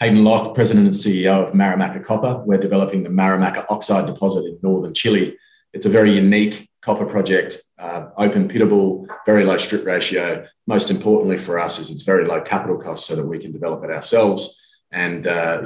Hayden Locke, President and CEO of Marimaca Copper. We're developing the Marimaca oxide deposit in northern Chile. It's a very unique copper project, uh, open pitable, very low strip ratio. Most importantly for us is it's very low capital cost so that we can develop it ourselves and uh,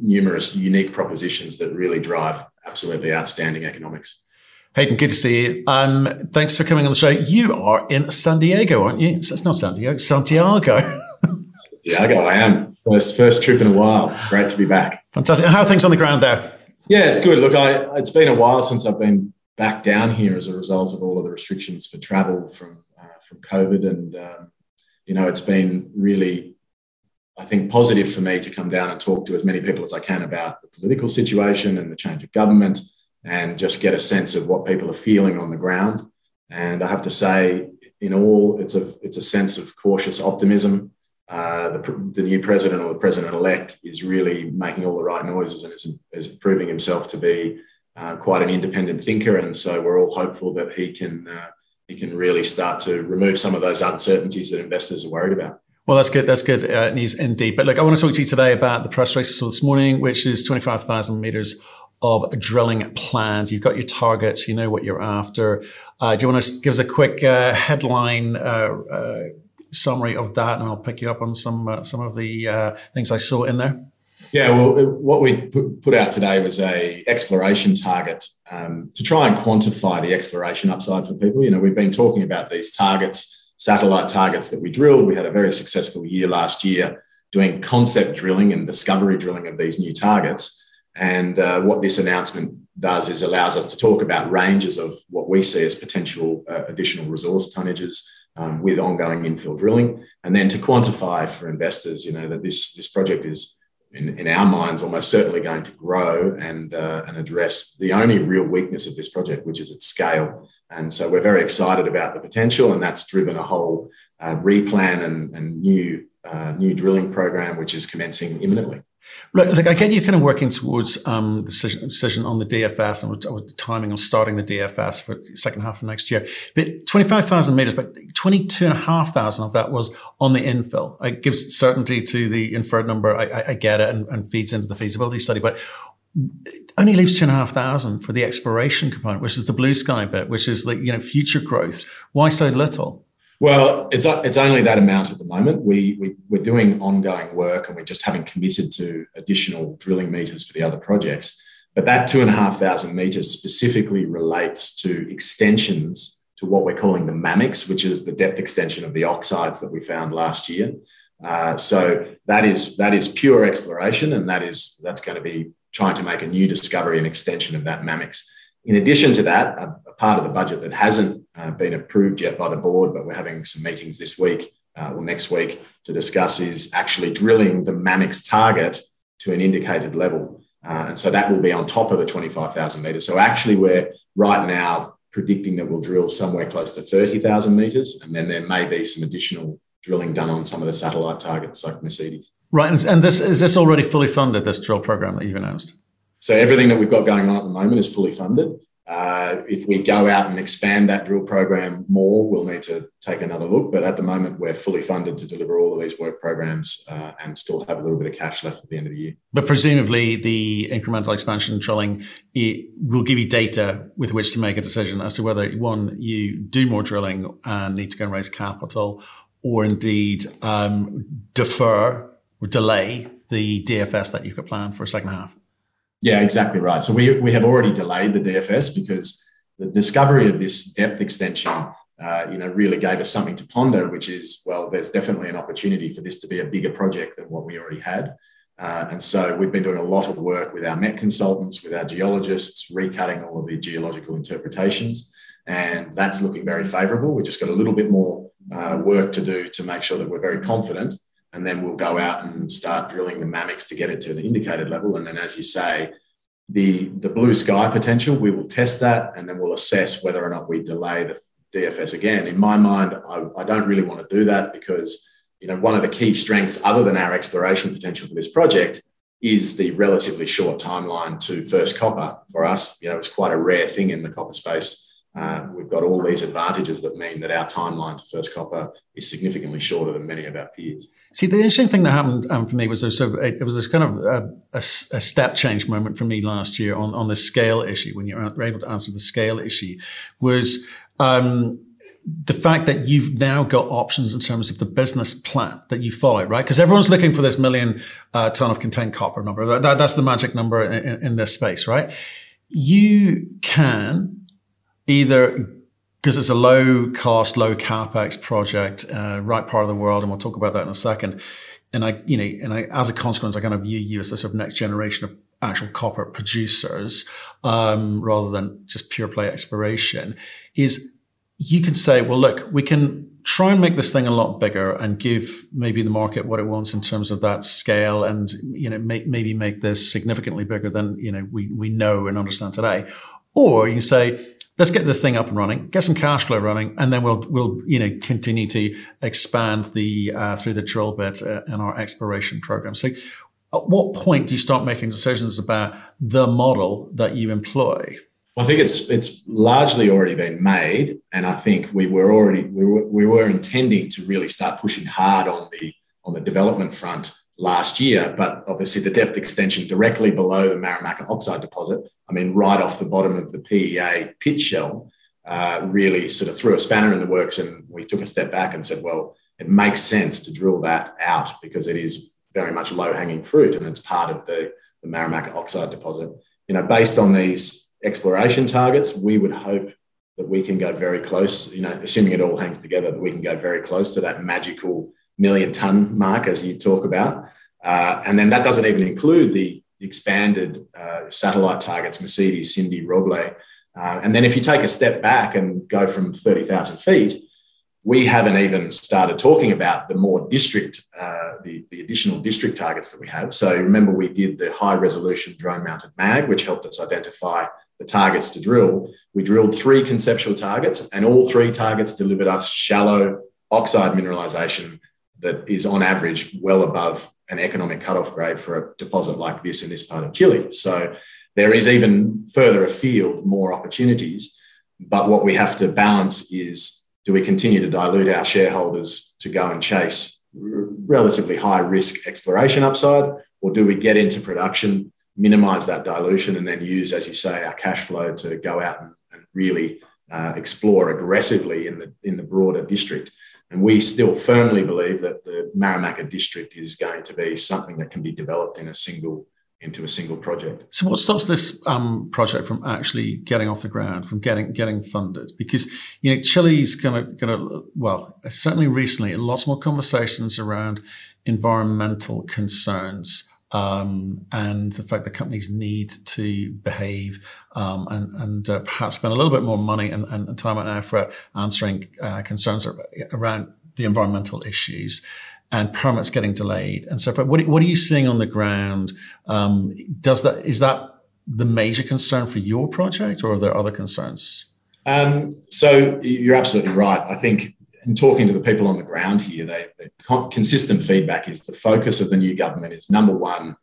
numerous unique propositions that really drive absolutely outstanding economics. Hayden, good to see you. Um, thanks for coming on the show. You are in San Diego, aren't you? It's not San Diego, Santiago. Santiago, I am. First, first trip in a while. It's great to be back. Fantastic. how are things on the ground there? Yeah, it's good. Look, I, it's been a while since I've been back down here as a result of all of the restrictions for travel from uh, from COVID, and um, you know, it's been really, I think, positive for me to come down and talk to as many people as I can about the political situation and the change of government, and just get a sense of what people are feeling on the ground. And I have to say, in all, it's a it's a sense of cautious optimism uh, the, the, new president or the president elect is really making all the right noises and is, is proving himself to be uh, quite an independent thinker. And so we're all hopeful that he can uh, he can really start to remove some of those uncertainties that investors are worried about. Well, that's good. That's good uh, news indeed. But look, I want to talk to you today about the press race this morning, which is 25,000 meters of drilling planned. You've got your targets. You know what you're after. Uh, do you want to give us a quick uh, headline summary of that, and I'll pick you up on some uh, some of the uh, things I saw in there. Yeah, well, what we put out today was a exploration target um, to try and quantify the exploration upside for people. You know, we've been talking about these targets, satellite targets that we drilled. We had a very successful year last year doing concept drilling and discovery drilling of these new targets. And uh, what this announcement does is allows us to talk about ranges of what we see as potential uh, additional resource tonnages um, with ongoing infill drilling, and then to quantify for investors, you know, that this this project is in, in our minds almost certainly going to grow and uh, and address the only real weakness of this project, which is its scale. And so we're very excited about the potential, and that's driven a whole uh, replan and, and new uh, new drilling program, which is commencing imminently. Look, look, I get you kind of working towards um, the decision, decision, on the DFS and the timing of starting the DFS for second half of next year. But 25,000 meters, but 22,500 of that was on the infill. It gives certainty to the inferred number. I, I, I get it and, and, feeds into the feasibility study, but it only leaves two and a half thousand for the exploration component, which is the blue sky bit, which is the, you know, future growth. Why so little? Well, it's it's only that amount at the moment. We, we we're doing ongoing work, and we just haven't committed to additional drilling meters for the other projects. But that two and a half thousand meters specifically relates to extensions to what we're calling the MAMEX, which is the depth extension of the oxides that we found last year. Uh, so that is that is pure exploration, and that is that's going to be trying to make a new discovery and extension of that MAMEX. In addition to that, a part of the budget that hasn't uh, been approved yet by the board, but we're having some meetings this week uh, or next week to discuss is actually drilling the MAMEX target to an indicated level. Uh, and so that will be on top of the 25,000 metres. So actually, we're right now predicting that we'll drill somewhere close to 30,000 metres, and then there may be some additional drilling done on some of the satellite targets like Mercedes. Right, and this is this already fully funded? This drill program that you've announced. So everything that we've got going on at the moment is fully funded. Uh, if we go out and expand that drill program more, we'll need to take another look. But at the moment, we're fully funded to deliver all of these work programs uh, and still have a little bit of cash left at the end of the year. But presumably, the incremental expansion drilling it will give you data with which to make a decision as to whether one you do more drilling and need to go and raise capital, or indeed um, defer or delay the DFS that you've got planned for a second half. Yeah, exactly right. So we, we have already delayed the DFS because the discovery of this depth extension, uh, you know, really gave us something to ponder, which is, well, there's definitely an opportunity for this to be a bigger project than what we already had. Uh, and so we've been doing a lot of work with our met consultants, with our geologists, recutting all of the geological interpretations. And that's looking very favorable. We've just got a little bit more uh, work to do to make sure that we're very confident and then we'll go out and start drilling the MAMEX to get it to the indicated level. And then, as you say, the the blue sky potential, we will test that, and then we'll assess whether or not we delay the DFS again. In my mind, I, I don't really want to do that because you know one of the key strengths, other than our exploration potential for this project, is the relatively short timeline to first copper for us. You know, it's quite a rare thing in the copper space uh, we've got all these advantages that mean that our timeline to first copper is significantly shorter than many of our peers. See, the interesting thing that happened um, for me was sort of, it was this kind of a, a, a, step change moment for me last year on, on the scale issue when you're able to answer the scale issue was um, the fact that you've now got options in terms of the business plan that you follow, right? Because everyone's looking for this million uh, ton of contained copper number. That, that, that's the magic number in, in this space, right? You can either because it's a low cost, low capex project, uh, right part of the world, and we'll talk about that in a second. And I, you know, and I, as a consequence, I kind of view you as a sort of next generation of actual copper producers, um, rather than just pure play exploration. Is you can say, well, look, we can try and make this thing a lot bigger and give maybe the market what it wants in terms of that scale, and you know, may, maybe make this significantly bigger than you know we we know and understand today. Or you can say, let's get this thing up and running, get some cash flow running, and then we'll we'll you know continue to expand the uh, through the drill bit uh, in our exploration program. So, at what point do you start making decisions about the model that you employ? Well, I think it's it's largely already been made, and I think we were already we were, we were intending to really start pushing hard on the on the development front last year, but obviously the depth extension directly below the Marimaca oxide deposit, mean, right off the bottom of the PEA pit shell, uh, really sort of threw a spanner in the works. And we took a step back and said, well, it makes sense to drill that out because it is very much low hanging fruit and it's part of the, the Marimaca oxide deposit. You know, based on these exploration targets, we would hope that we can go very close, you know, assuming it all hangs together, that we can go very close to that magical million ton mark, as you talk about. Uh, and then that doesn't even include the expanded uh, satellite targets, Mercedes, Cindy, Roble. Uh, and then if you take a step back and go from 30,000 feet, we haven't even started talking about the more district, uh, the, the additional district targets that we have. So remember, we did the high resolution drone mounted MAG, which helped us identify the targets to drill. We drilled three conceptual targets, and all three targets delivered us shallow oxide mineralization that is on average well above an economic cutoff grade for a deposit like this in this part of Chile. So there is even further afield more opportunities. But what we have to balance is do we continue to dilute our shareholders to go and chase relatively high risk exploration upside, or do we get into production, minimize that dilution, and then use, as you say, our cash flow to go out and, and really uh, explore aggressively in the in the broader district? And we still firmly believe that the Marimaca district is going to be something that can be developed in a single into a single project. So, what stops this um, project from actually getting off the ground, from getting getting funded? Because you know, Chile's going to going to well, certainly recently, lots more conversations around environmental concerns um, and the fact that companies need to behave um, and, and uh, perhaps spend a little bit more money and, and time and effort answering uh, concerns around the environmental issues and permits getting delayed and so forth. What, what are you seeing on the ground? Um, does that is that the major concern for your project, or are there other concerns? Um, so you're absolutely right. I think in talking to the people on the ground here, they, the consistent feedback is the focus of the new government is number one,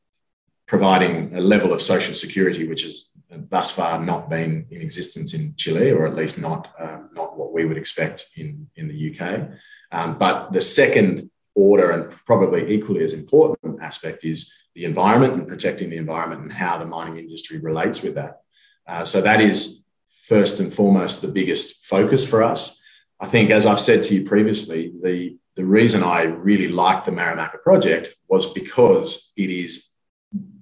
providing a level of social security which has thus far not been in existence in Chile, or at least not uh, not what we would expect in in the UK. Um, but the second order and probably equally as important aspect is the environment and protecting the environment and how the mining industry relates with that. Uh, so that is first and foremost the biggest focus for us. I think, as I've said to you previously, the, the reason I really like the Marimaca project was because it is,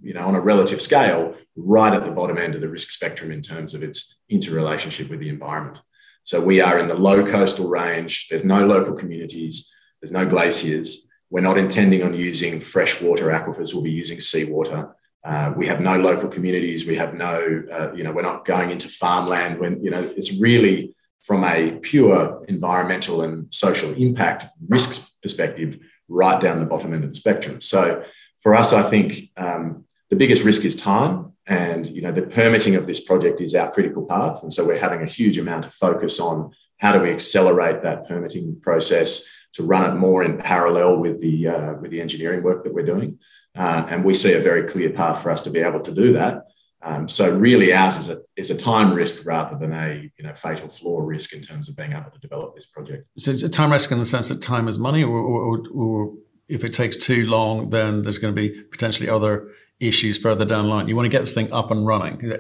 you know, on a relative scale, right at the bottom end of the risk spectrum in terms of its interrelationship with the environment. So we are in the low coastal range. There's no local communities. There's no glaciers. We're not intending on using freshwater aquifers. We'll be using seawater. Uh, we have no local communities. We have no, uh, you know, we're not going into farmland. When you know, it's really from a pure environmental and social impact risks perspective right down the bottom end of the spectrum. So for us, I think um, the biggest risk is time. And you know the permitting of this project is our critical path, and so we're having a huge amount of focus on how do we accelerate that permitting process to run it more in parallel with the uh, with the engineering work that we're doing. Uh, and we see a very clear path for us to be able to do that Um, so really, ours is a is a time risk rather than a you know fatal flaw risk in terms of being able to develop this project. So it's a time risk in the sense that time is money, or, or, or if it takes too long, then there's going to be potentially other issues further down the line. You want to get this thing up and running,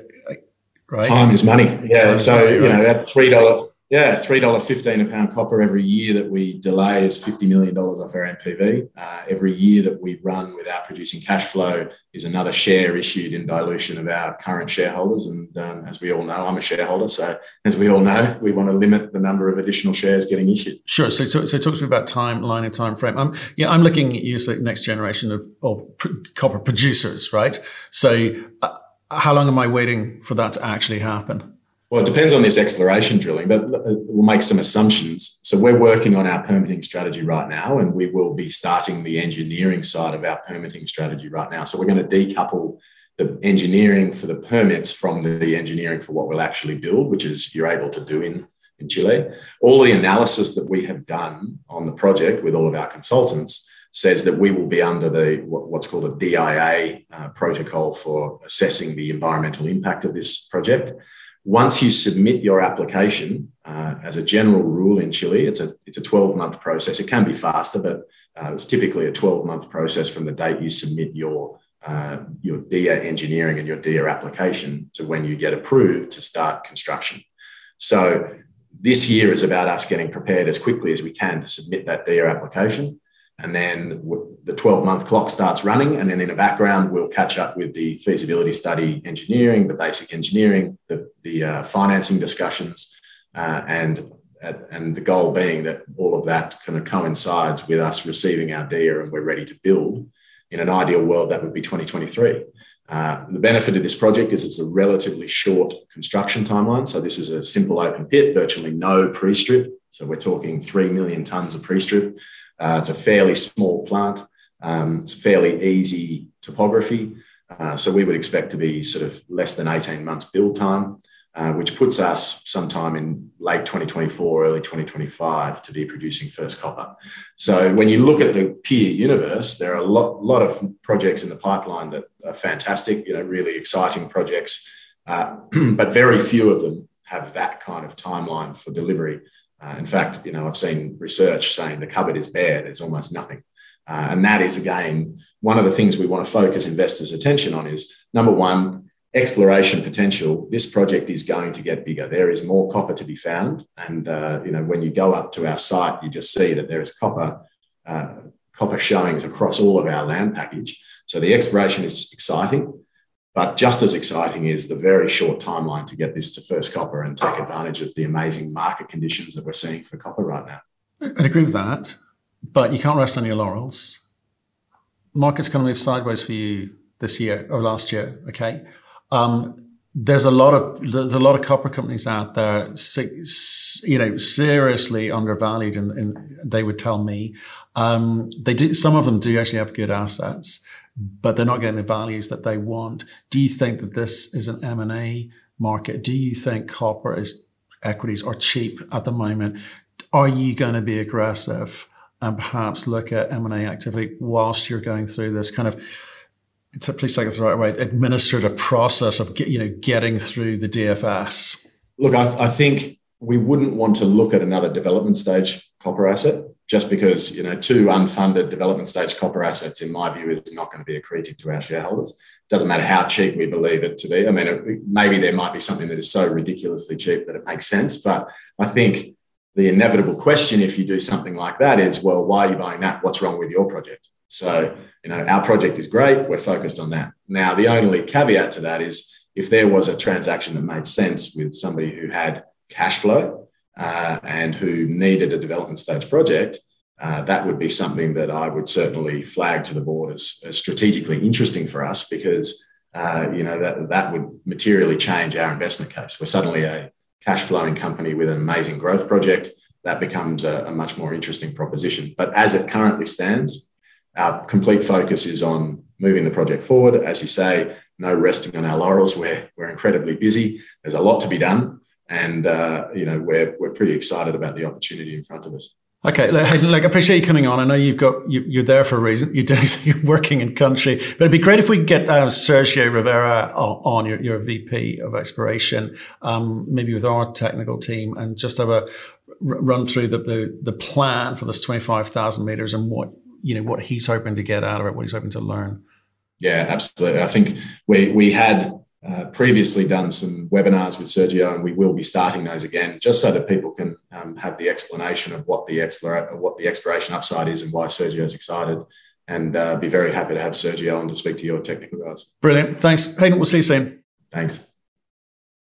right? Time is money. Yeah. Time so money, right? you know that three dollar yeah, three dollar fifteen a pound copper every year that we delay is fifty million dollars off our NPV. Uh, every year that we run without producing cash flow is another share issued in dilution of our current shareholders. And um, as we all know, I'm a shareholder, so as we all know, we want to limit the number of additional shares getting issued. Sure. So, so, so talk to me about timeline and time frame. I'm yeah, I'm looking at you as the next generation of of pr- copper producers, right? So, uh, how long am I waiting for that to actually happen? Well, it depends on this exploration drilling, but we'll make some assumptions. So we're working on our permitting strategy right now, and we will be starting the engineering side of our permitting strategy right now. So we're going to decouple the engineering for the permits from the engineering for what we'll actually build, which is you're able to do in, in Chile. All the analysis that we have done on the project with all of our consultants says that we will be under the what's called a DIA uh, protocol for assessing the environmental impact of this project. Once you submit your application, uh, as a general rule in Chile, it's a it's a 12 month process. It can be faster, but uh, it's typically a 12 month process from the date you submit your uh, your DIA engineering and your DIA application to when you get approved to start construction. So this year is about us getting prepared as quickly as we can to submit that DIA application. And then the 12 month clock starts running. And then in the background, we'll catch up with the feasibility study engineering, the basic engineering, the, the uh, financing discussions, uh, and, and the goal being that all of that kind of coincides with us receiving our DIA and we're ready to build. In an ideal world, that would be 2023. Uh, the benefit of this project is it's a relatively short construction timeline. So this is a simple open pit, virtually no pre-strip. So we're talking 3 million tons of pre-strip. Uh, it's a fairly small plant. Um, it's fairly easy topography. Uh, so we would expect to be sort of less than 18 months build time, uh, which puts us sometime in late 2024, early 2025 to be producing first copper. So when you look at the peer universe, there are a lot, lot of projects in the pipeline that are fantastic, you know, really exciting projects, uh, but very few of them have that kind of timeline for delivery. Uh, in fact, you know, I've seen research saying the cupboard is bare. There's almost nothing. Uh, and that is, again, one of the things we want to focus investors' attention on is number one, exploration potential. This project is going to get bigger. There is more copper to be found. And, uh, you know, when you go up to our site, you just see that there is copper, uh, copper showings across all of our land package. So the exploration is exciting. But just as exciting is the very short timeline to get this to first copper and take advantage of the amazing market conditions that we're seeing for copper right now. I'd agree with that, but you can't rest on your laurels. Market's going to move sideways for you this year or last year. Okay, um, there's a lot of there's a lot of copper companies out there, you know, seriously undervalued, and, and they would tell me um, they do. Some of them do actually have good assets but they're not getting the values that they want. Do you think that this is an M&A market? Do you think copper is equities are cheap at the moment? Are you going to be aggressive and perhaps look at M&A activity whilst you're going through this kind of please take this the right way administrative process of you know getting through the DFS? Look, I, I think we wouldn't want to look at another development stage copper asset just because you know two unfunded development stage copper assets, in my view, is not going to be accretive to our shareholders. Doesn't matter how cheap we believe it to be. I mean, it, maybe there might be something that is so ridiculously cheap that it makes sense, but I think the inevitable question, if you do something like that, is well, why are you buying that? What's wrong with your project? So, you know, our project is great. We're focused on that. Now, the only caveat to that is if there was a transaction that made sense with somebody who had cash flow uh, and who needed a development stage project, uh, that would be something that I would certainly flag to the board as, as strategically interesting for us because uh, you know that that would materially change our investment case. We're suddenly a cash flowing company with an amazing growth project. That becomes a, a much more interesting proposition. But as it currently stands, our complete focus is on moving the project forward. As you say, no resting on our laurels. We're, we're incredibly busy. There's a lot to be done and uh, you know we're we're pretty excited about the opportunity in front of us. Okay, like I appreciate you coming on. I know you've got you, are there for a reason. You're doing you're working in country, but it'd be great if we could get uh, Sergio Rivera on, your, your VP of exploration, um, maybe with our technical team, and just have a run through the the, the plan for this twenty five thousand meters and what you know what he's hoping to get out of it, what he's hoping to learn. Yeah, absolutely. I think we we had uh, previously done some webinars with Sergio, and we will be starting those again, just so that people can um, have the explanation of what the what the exploration upside is and why Sergio is excited. And uh, be very happy to have Sergio on to speak to your technical guys. Brilliant. Thanks, Hayden. We'll see you soon. Thanks.